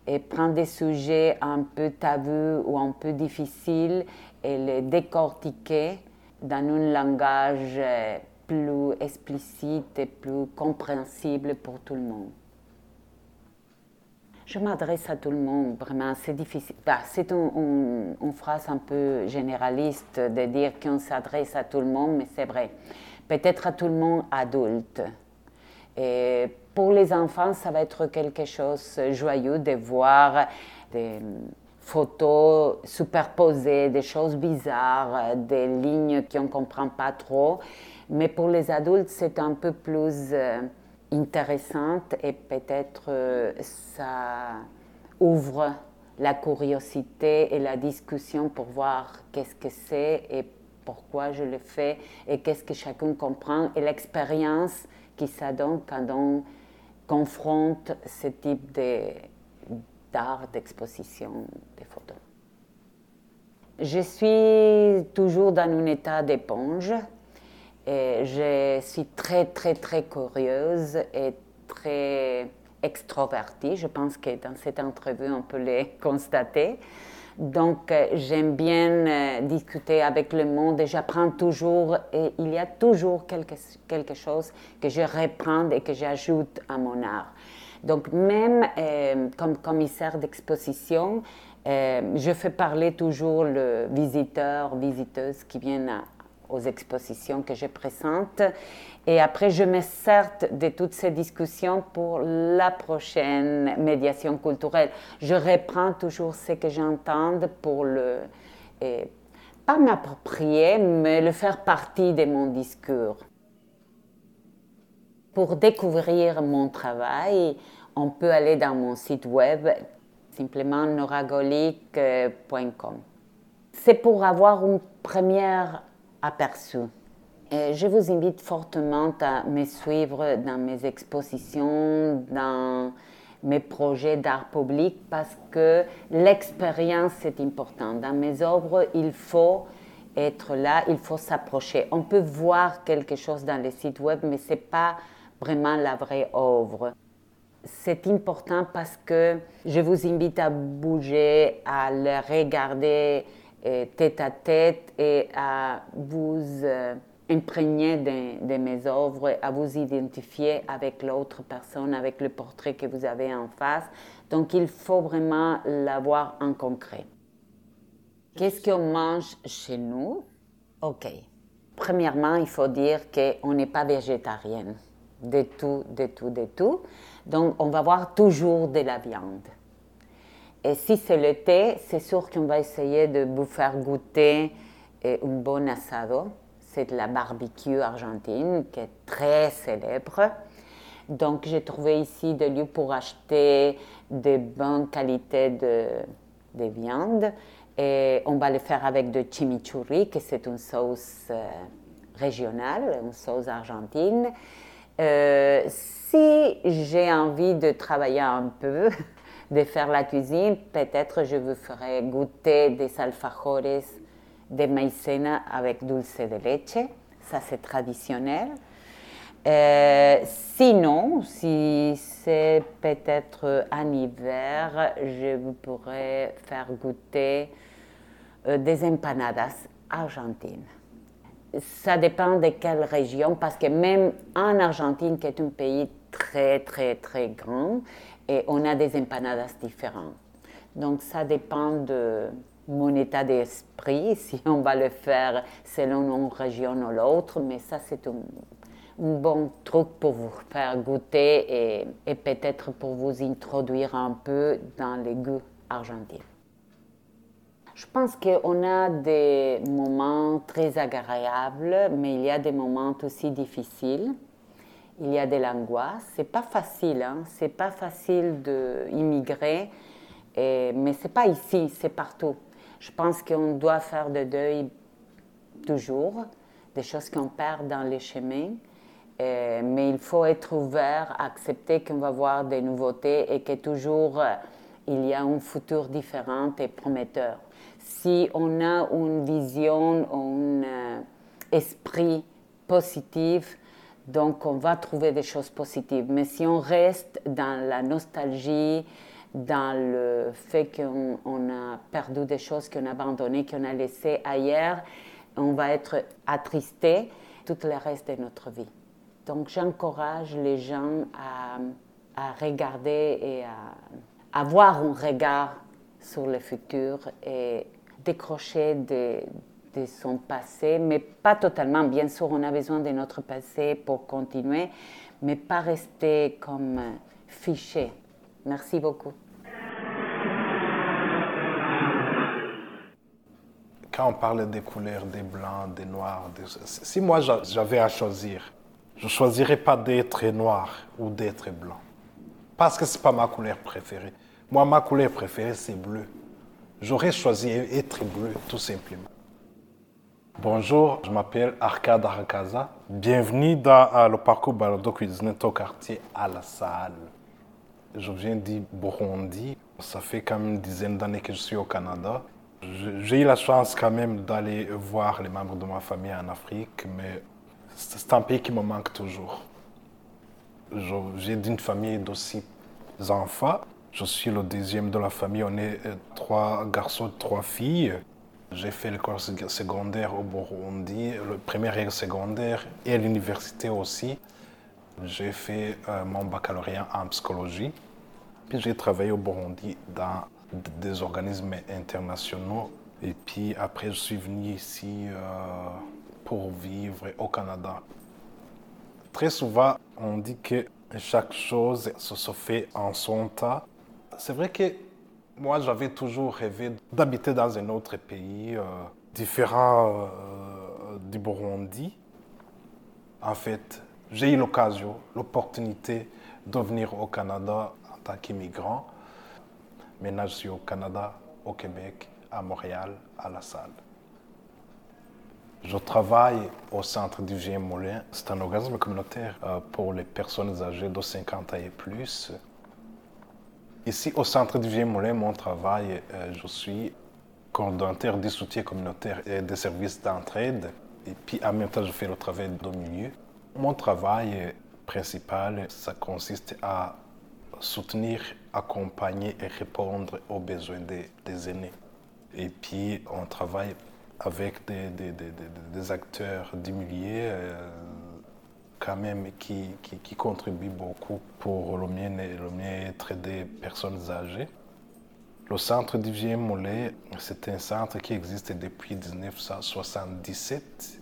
et prendre des sujets un peu tabous ou un peu difficiles et les décortiquer dans un langage euh, plus explicite et plus compréhensible pour tout le monde. Je m'adresse à tout le monde, vraiment, c'est difficile. Bah, c'est une, phrase un peu généraliste de dire qu'on s'adresse à tout le monde, mais c'est vrai. Peut-être à tout le monde adulte. Et pour les enfants, ça va être quelque chose de joyeux de voir des photos superposées, des choses bizarres, des lignes qu'on ne comprend pas trop. Mais pour les adultes, c'est un peu plus euh, intéressant et peut-être euh, ça ouvre la curiosité et la discussion pour voir qu'est-ce que c'est et pourquoi je le fais et qu'est-ce que chacun comprend et l'expérience qui ça donne quand on confronte ce type d'art, d'exposition, de photos. Je suis toujours dans un état d'éponge je suis très, très, très curieuse et très extrovertie. Je pense que dans cette entrevue, on peut le constater. Donc, euh, j'aime bien euh, discuter avec le monde et j'apprends toujours. Et il y a toujours quelque, quelque chose que je reprends et que j'ajoute à mon art. Donc, même euh, comme commissaire d'exposition, je fais parler toujours le visiteur, visiteuse qui viennent à, aux expositions que je présente. Et après, je me sers de toutes ces discussions pour la prochaine médiation culturelle. Je reprends toujours ce que j'entends pour le, pas m'approprier, mais le faire partie de mon discours. Pour découvrir mon travail, on peut aller dans mon site web, simplement noragolic.com. C'est pour avoir une première aperçu. Je vous invite fortement à me suivre dans mes expositions, dans mes projets d'art public, parce que l'expérience est importante. Dans mes œuvres, il faut être là, il faut s'approcher. On peut voir quelque chose dans les sites web, mais ce n'est pas vraiment la vraie œuvre. C'est important parce que je vous invite à bouger, à le regarder tête à tête et à vous euh, imprégner de, mes œuvres, à vous identifier avec l'autre personne, avec le portrait que vous avez en face. Donc il faut vraiment l'avoir en concret. Qu'est-ce qu'on mange chez nous? OK. Premièrement, il faut dire qu'on n'est pas végétarien. De tout, de tout, de tout. Donc, on va avoir toujours de la viande. Et si c'est le thé, c'est sûr qu'on va essayer de vous faire goûter un bon asado. C'est de la barbecue argentine qui est très célèbre. Donc, j'ai trouvé ici des lieux pour acheter de bonnes qualités de, de viande. Et on va le faire avec de chimichurri, qui c'est une sauce euh, régionale, une sauce argentine. Euh, si j'ai envie de travailler un peu, de faire la cuisine, peut-être je vous ferai goûter des alfajores de maïzena avec dulce de leche. Ça, c'est traditionnel. Euh, sinon, si c'est peut-être en hiver, je vous pourrais faire goûter euh, des empanadas argentines. Ça dépend de quelle région, parce que même en Argentine, qui est un pays très, très, très grand, et on a des empanadas différentes. Donc, ça dépend de mon état d'esprit, si on va le faire selon une région ou l'autre, mais ça, c'est un, bon truc pour vous faire goûter et, et peut-être pour vous introduire un peu dans les goûts argentins. Je pense qu'on a des moments très agréables, mais il y a des moments aussi difficiles. Il y a de l'angoisse. C'est pas facile, hein? c'est pas facile d'immigrer, mais c'est pas ici, c'est partout. Je pense qu'on doit faire de deuil toujours, des choses qu'on perd dans les chemins. mais il faut être ouvert, accepter qu'on va voir des nouveautés et que toujours il y a un futur différent et prometteur si on a une vision, un euh, esprit positif, donc on va trouver des choses positives. Mais si on reste dans la nostalgie, dans le fait qu'on a perdu des choses, qu'on a abandonnées, qu'on a laissées ailleurs, on va être attristé tout le reste de notre vie. Donc j'encourage les gens à, à, regarder et à avoir un regard sur le futur et décrocher de, de, son passé, mais pas totalement. Bien sûr, on a besoin de notre passé pour continuer, mais pas rester comme fiché. Merci beaucoup. Quand on parle des couleurs, des blancs, des noirs, si moi j'avais à choisir, je ne choisirais pas d'être noir ou d'être blanc. Parce que ce n'est pas ma couleur préférée. Moi, ma couleur préférée, c'est bleu. J'aurais choisi être bleu, tout simplement. Bonjour, je m'appelle Arcade Arakaza. Bienvenue dans le parcours Balado Cuisine au quartier à la salle. Je viens du Burundi. Ça fait quand même une dizaine d'années que je suis au Canada. J'ai eu la chance quand même d'aller voir les membres de ma famille en Afrique, mais c'est un pays qui me manque toujours. J'ai d'une famille d'aussi enfants. Je suis le deuxième de la famille. On est euh, trois garçons, trois filles. J'ai fait l'école secondaire au Burundi, le premier et secondaire et à l'université aussi. J'ai fait euh, mon baccalauréat en psychologie. Puis j'ai travaillé au Burundi dans des organismes internationaux. Et puis après, je suis venu ici euh, pour vivre au Canada. Très souvent, on dit que chaque chose se fait en son temps c'est vrai que moi, j'avais toujours rêvé d'habiter dans un autre pays euh, différent euh, du Burundi. En fait, j'ai eu l'occasion, l'opportunité de venir au Canada en tant qu'immigrant. Maintenant, je suis au Canada, au Québec, à Montréal, à La Salle. Je travaille au centre du GM Moulin. C'est un organisme communautaire euh, pour les personnes âgées de 50 ans et plus. Ici, au centre du Vieux-Moulin, mon travail, euh, je suis coordonnateur des soutiens communautaires et des services d'entraide. Et puis, en même temps, je fais le travail de milieu. Mon travail principal, ça consiste à soutenir, accompagner et répondre aux besoins des, aînés. Et puis, on travaille avec des, des, acteurs du milieu, euh, quand même qui, qui, contribue beaucoup pour le bien-être des personnes âgées. Le centre du Vieux Mollet, c'est un centre qui existe depuis 1977.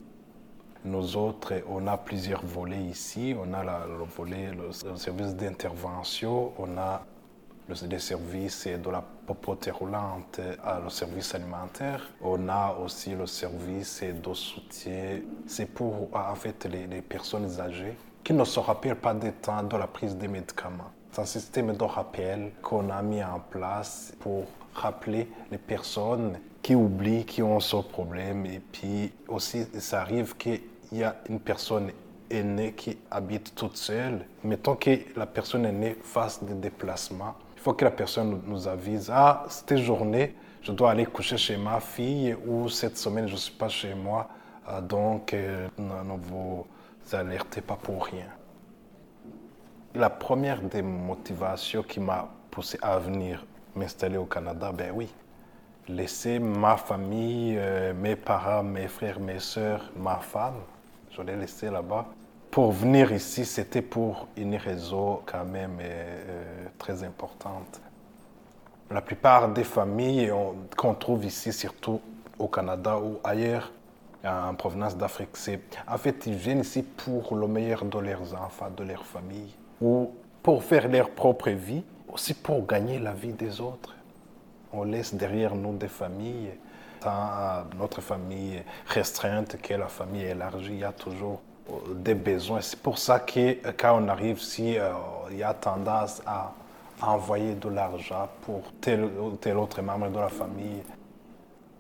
Nous autres, on a plusieurs volets ici. On a le volet, le service d'intervention, on a le service de la popote roulante à le service alimentaire. On a aussi le service de soutien. C'est pour en les, personnes âgées qui ne se rappellent pas des temps de la prise des médicaments. C'est un système de rappel qu'on a mis en place pour rappeler les personnes qui oublient, qui ont ce problème. Et puis aussi, ça arrive qu'il y a une personne aînée qui habite toute seule. Mettons que la personne aînée fasse des déplacements faut que la personne nous avise, ah, cette journée, je dois aller coucher chez ma fille ou cette semaine, je ne suis pas chez moi. Euh, donc, euh, ne vous alertez pas pour rien. La première des motivations qui m'a poussé à venir m'installer au Canada, ben oui, laisser ma famille, euh, mes parents, mes frères, mes soeurs, ma femme, je l'ai laissé là-bas. Pour venir ici, c'était pour une raison quand même très importante. La plupart des familles qu'on trouve ici, surtout au Canada ou ailleurs, en provenance d'Afrique, c'est en fait ils viennent ici pour le meilleur de leurs enfants, de leur famille, ou pour faire leur propre vie, aussi pour gagner la vie des autres. On laisse derrière nous des familles, tant notre famille restreinte que la famille élargie, il y a toujours euh, des besoins. C'est pour ça que euh, quand on arrive ici, euh, y a tendance à envoyer de l'argent pour tel ou tel autre membre de la famille.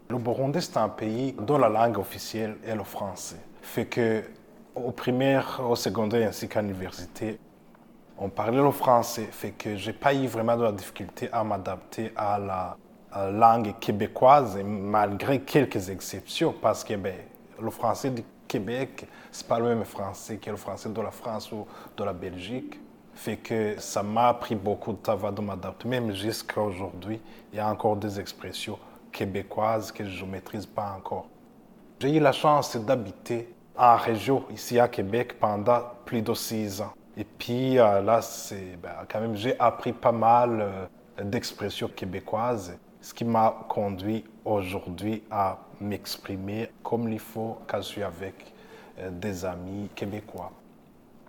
Le Burundi, c'est un pays dont la langue officielle est le français. Fait que au primaire, au secondaire ainsi qu'à l'université, on parlait le français. Fait que j'ai pas eu vraiment de la difficulté à m'adapter à la langue québécoise, malgré quelques exceptions, parce que ben, le français du Québec, c'est pas le même français que le français de la France ou de la Belgique fait que ça m'a pris beaucoup de temps de m'adapter. Même jusqu'à aujourd'hui, il y a encore des expressions québécoises que je ne maîtrise pas encore. J'ai eu la chance d'habiter en région, ici à Québec, pendant plus de six ans. Et puis euh, là, c'est ben, quand même, j'ai appris pas mal euh, d'expressions québécoises, ce qui m'a conduit aujourd'hui à m'exprimer comme il faut quand je suis avec des amis québécois.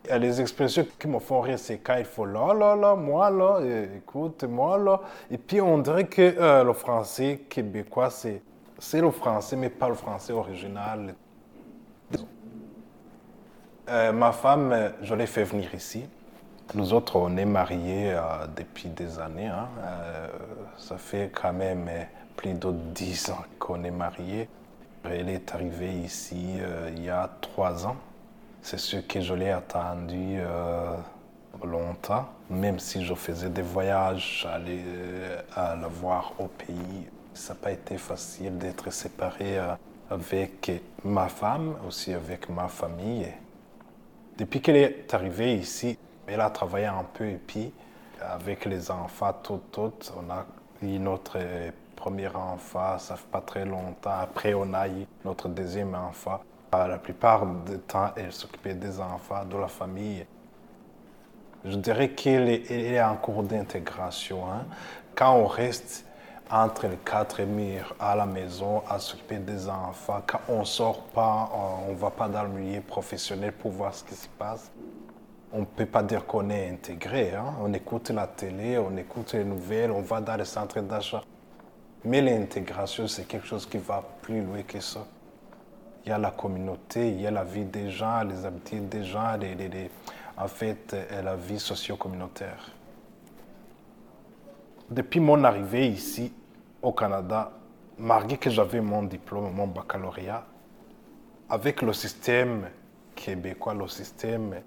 Il expressions qui me font rire, c'est quand il faut là, là, là, moi, là, écoute, moi, là. Et puis on dirait que euh, le français québécois, c'est, le français, mais pas le français original. Euh, ma femme, je l'ai fait venir ici. Nous autres, on est mariés euh, depuis des années. Hein. ça fait quand même plus de dix ans qu'on est mariés. Elle est arrivée ici il y a trois ans. C'est ce que je l'ai attendu euh, longtemps, même si je faisais des voyages, j'allais euh, à la voir au pays. Ça n'a pas été facile d'être séparé euh, avec ma femme, aussi avec ma famille. Depuis qu'elle est arrivée ici, elle a travaillé un peu et puis avec les enfants, tout, tout, on a eu notre premier enfant, ça fait pas très longtemps. Après, on a eu notre deuxième enfant. La plupart du temps, elle s'occupait des enfants, de la famille. Je dirais qu'elle est, en cours d'intégration. Hein. Quand on reste entre les quatre murs à la maison à s'occuper des enfants, quand on sort pas, on ne va pas dans le milieu professionnel pour voir ce qui se passe, on ne peut pas dire qu'on est intégré. Hein. On écoute la télé, on écoute les nouvelles, on va dans les centres d'achat. Mais l'intégration, c'est quelque chose qui va plus loin que ça il y a la communauté, il y a la vie des gens, les habitudes des gens, les, en fait, la vie socio-communautaire. Depuis mon arrivée ici au Canada, malgré que j'avais mon diplôme, mon baccalauréat, avec le système québécois, le système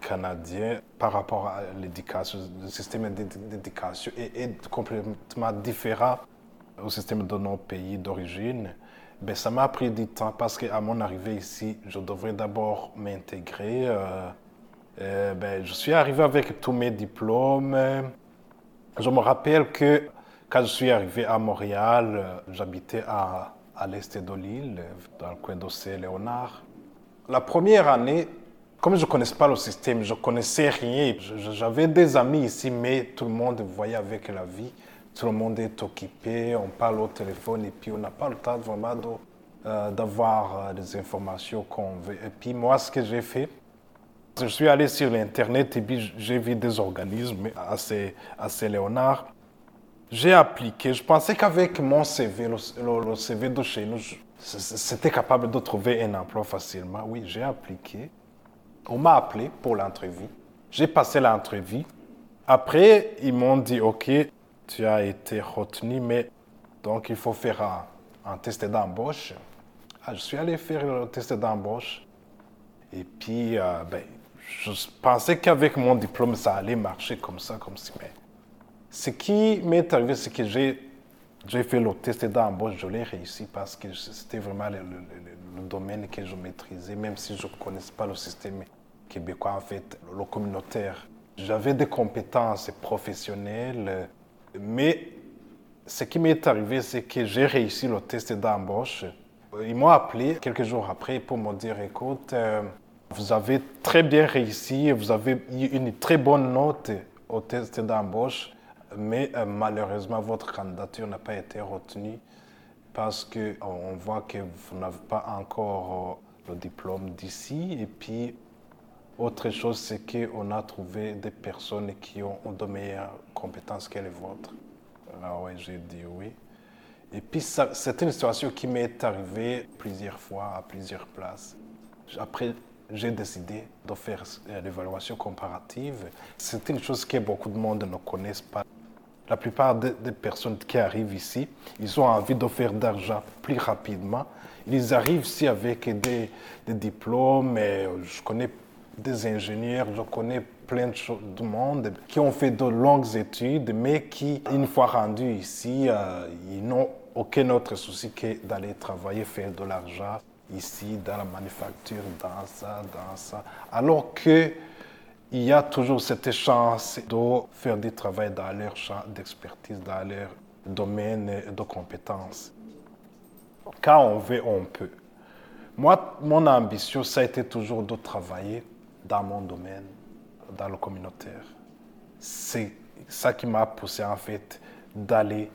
canadien par rapport à l'éducation, le système d'éducation est complètement différent au système de nos pays d'origine ben, ça m'a pris du temps parce qu'à mon arrivée ici, je devrais d'abord m'intégrer. Euh, euh, ben, je suis arrivé avec tous mes diplômes. Je me rappelle que quand je suis arrivé à Montréal, euh, j'habitais à, à l'est de l'île, dans le coin d'Océ Léonard. La première année, comme je ne connaissais pas le système, je ne connaissais rien. J'avais des amis ici, mais tout le monde voyait avec la vie tout le monde est occupé, on parle au téléphone et puis on n'a pas le temps vraiment euh, d'avoir euh, des informations qu'on veut. Et puis moi, ce que j'ai fait, je suis allé sur l'Internet et puis j'ai vu des organismes assez, assez léonards. J'ai appliqué, je pensais qu'avec mon CV, le, CV de chez nous, c'était capable de trouver un emploi facilement. Oui, j'ai appliqué. On m'a appelé pour l'entrevue. J'ai passé l'entrevue. Après, ils m'ont dit, OK, tu as été retenu, mais donc il faut faire un, test d'embauche. Ah, je suis allé faire le test d'embauche. Et puis, euh, ben, je pensais qu'avec mon diplôme, ça allait marcher comme ça, comme si. Mais ce qui m'est arrivé, c'est que j'ai, j'ai fait le test d'embauche, je l'ai réussi parce que c'était vraiment le, le domaine que je maîtrisais, même si je ne connaissais pas le système québécois, en fait, le communautaire. J'avais des compétences professionnelles, mais ce qui m'est arrivé, c'est que j'ai réussi le test d'embauche. Ils m'ont appelé quelques jours après pour me dire, écoute, euh, vous avez très bien réussi, vous avez une très bonne note au test d'embauche, mais euh, malheureusement, votre candidature n'a pas été retenue parce qu'on voit que vous n'avez pas encore euh, le diplôme d'ici. Et puis, autre chose, c'est qu'on a trouvé des personnes qui ont de meilleures compétences que les vôtres. Ah ouais, j'ai dit oui. Et puis, c'est une situation qui m'est arrivée plusieurs fois, à plusieurs places. Après, j'ai décidé de faire l'évaluation comparative. C'est une chose que beaucoup de monde ne connaissent pas. La plupart des, personnes qui arrivent ici, ils ont envie de faire d'argent plus rapidement. Ils arrivent ici avec des, des diplômes. Et je connais des ingénieurs, je connais plein de, monde qui ont fait de longues études, mais qui, une fois rendus ici, euh, ils n'ont aucun autre souci que d'aller travailler, faire de l'argent ici, dans la manufacture, dans ça, dans ça. Alors que il y a toujours cette chance de faire du travail dans leur champ d'expertise, dans leur domaine de compétences. Quand on veut, on peut. Moi, mon ambition, ça a été toujours de travailler dans mon domaine, dans le communautaire. C'est ça qui m'a poussé en fait d'aller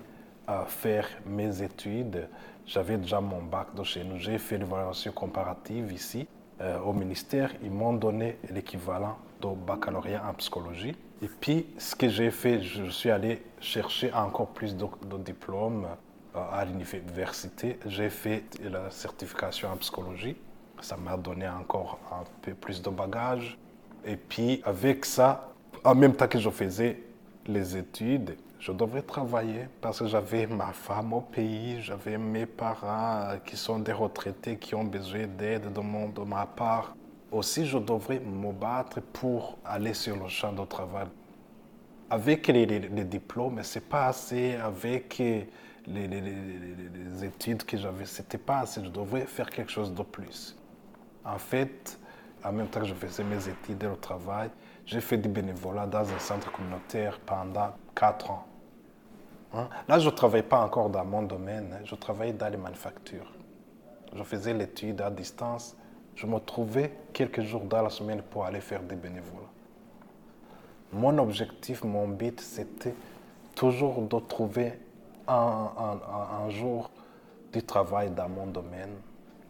euh, faire mes études. J'avais déjà mon bac de chez nous. J'ai fait l'évaluation comparative ici euh, au ministère. Ils m'ont donné l'équivalent de baccalauréat en psychologie. Et puis, ce que j'ai fait, je suis allé chercher encore plus de, diplômes euh, à l'université. J'ai fait la certification en psychologie. Ça m'a donné encore un peu plus de bagages. Et puis, avec ça, en même temps que je faisais les études, je devrais travailler parce que j'avais ma femme au pays, j'avais mes parents qui sont des retraités qui ont besoin d'aide de, de ma part. Aussi, je devrais me battre pour aller sur le champ de travail. Avec les, diplômes, ce n'est pas assez. Avec les, les études que j'avais, ce n'était pas assez. Je devrais faire quelque chose de plus. En fait, en même temps que je faisais mes études et le travail, j'ai fait du bénévolat dans un centre communautaire pendant quatre ans. Hein? Là, je ne travaillais pas encore dans mon domaine, hein. je travaillais dans les manufactures. Je faisais l'étude à distance. Je me trouvais quelques jours dans la semaine pour aller faire des bénévolats. Mon objectif, mon but, c'était toujours de trouver un, un, jour du travail dans mon domaine,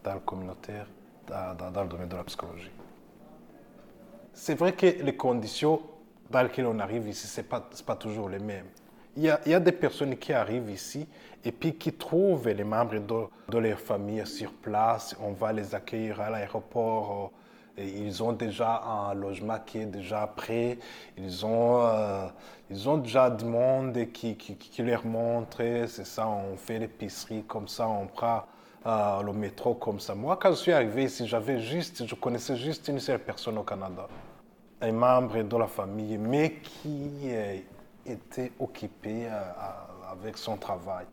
dans le communautaire, dans, le domaine de la psychologie. C'est vrai que les conditions dans lesquelles on arrive ici, ce n'est pas, toujours les mêmes. Il y, a, des personnes qui arrivent ici et puis qui trouvent les membres de, leur famille sur place. On va les accueillir à l'aéroport. Ils ont déjà un logement qui est déjà prêt. Ils ont, euh, ils ont déjà du monde qui, qui, qui leur montre. C'est ça, on fait l'épicerie comme ça, on prend le métro comme ça. Moi, quand je suis arrivé ici, j'avais juste, je connaissais juste une seule personne au Canada, un membre de la famille, mais qui euh, était occupé euh, avec son travail.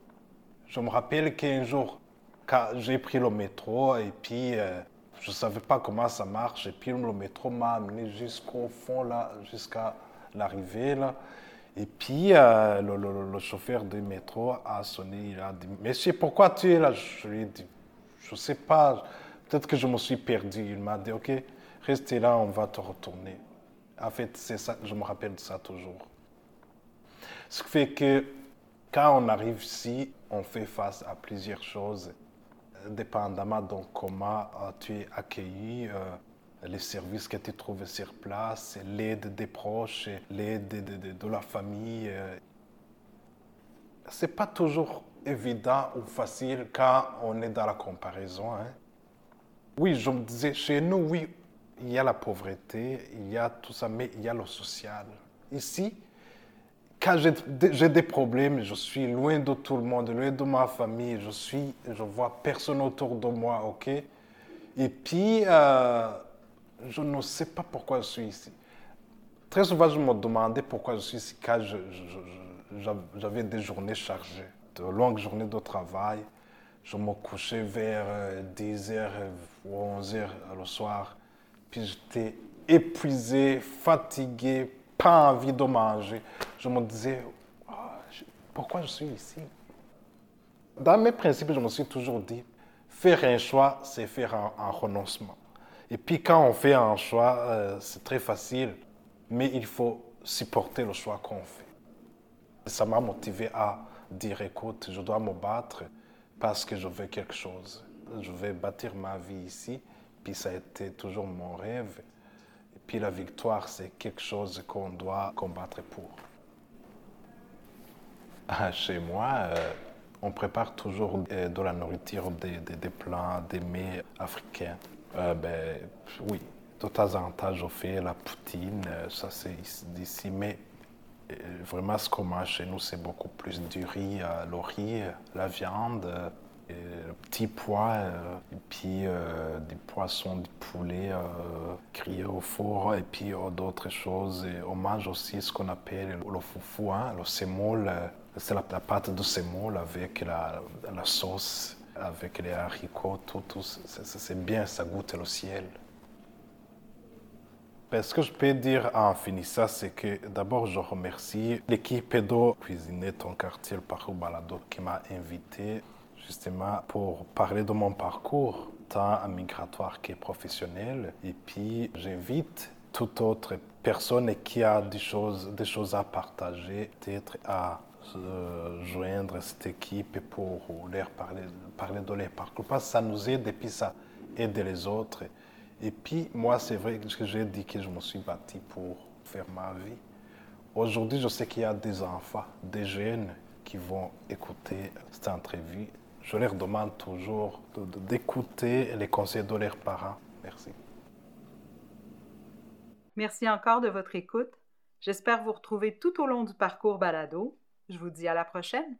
Je me rappelle qu'un jour, quand j'ai pris le métro et puis euh, je ne savais pas comment ça marche, et puis le métro m'a amené jusqu'au fond, là, jusqu'à l'arrivée. Et puis, euh, le, chauffeur du métro a sonné, il a dit, Monsieur, pourquoi tu es là Je lui ai dit, je ne sais pas, peut-être que je me suis perdu. Il m'a dit, OK, restez là, on va te retourner. En fait, c'est ça, je me rappelle de ça toujours. Ce qui fait que quand on arrive ici, on fait face à plusieurs choses, dépendamment de comment euh, tu es accueilli. Euh, les services que tu trouves sur place, l'aide des proches, l'aide de, la famille. Euh. Ce n'est pas toujours évident ou facile quand on est dans la comparaison. Hein. Oui, je me disais, chez nous, oui, il y a la pauvreté, il y a tout ça, mais il y a le social. Ici, quand j'ai des problèmes, je suis loin de tout le monde, loin de ma famille, je suis, je vois personne autour de moi, ok? Et puis, euh, je ne sais pas pourquoi je suis ici. Très souvent, je me demandais pourquoi je suis ici quand j'avais des journées chargées, de longues journées de travail. Je me couchais vers 10h ou 11h le soir. Puis j'étais épuisé, fatigué, pas envie de manger. Je me disais, Ah, pourquoi je suis ici? Dans mes principes, je me suis toujours dit, faire un choix, c'est faire un renoncement. Et puis quand on fait un choix, euh, c'est très facile, mais il faut supporter le choix qu'on fait. Ça m'a motivé à dire, écoute, je dois me battre parce que je veux quelque chose. Je vais bâtir ma vie ici, puis ça a été toujours mon rêve. Et puis la victoire, c'est quelque chose qu'on doit combattre pour. Ah, Chez moi, euh, on prépare toujours euh, de la nourriture, des, des- des plats, des mets africains. Euh, ben, oui, de temps en temps, je fais la poutine, euh, ça c'est ici- d'ici, mais euh, vraiment ce qu'on mange chez nous, c'est beaucoup plus du riz, le riz, la viande, le petit pois, et puis euh, des poissons, du poulet euh, au four, et puis d'autres choses. On mange aussi ce qu'on appelle le foufou, hein, le euh, C'est la, pâte de semoule avec la sauce, avec les haricots, tout, tout. c'est- bien, ça goûte le ciel. Ce que je peux dire en finissant, c'est que d'abord, je remercie l'équipe de Cuisiner ton quartier, parcours balado, qui m'a invité justement pour parler de mon parcours, tant migratoire que professionnel. Et puis, j'invite toute autre personne qui a des choses, des choses à partager, peut-être à joindre cette équipe pour leur parler, parler de leur parcours. Parce ça nous aide et puis ça aide les autres. Et puis, moi, c'est vrai que j'ai dit que je me suis bâti pour faire ma vie. Aujourd'hui, je sais qu'il y a des enfants, des jeunes qui vont écouter cette entrevue. Je leur demande toujours d'écouter les conseils de leurs parents. Merci. Merci encore de votre écoute. J'espère vous retrouver tout au long du parcours balado. Je vous dis à la prochaine.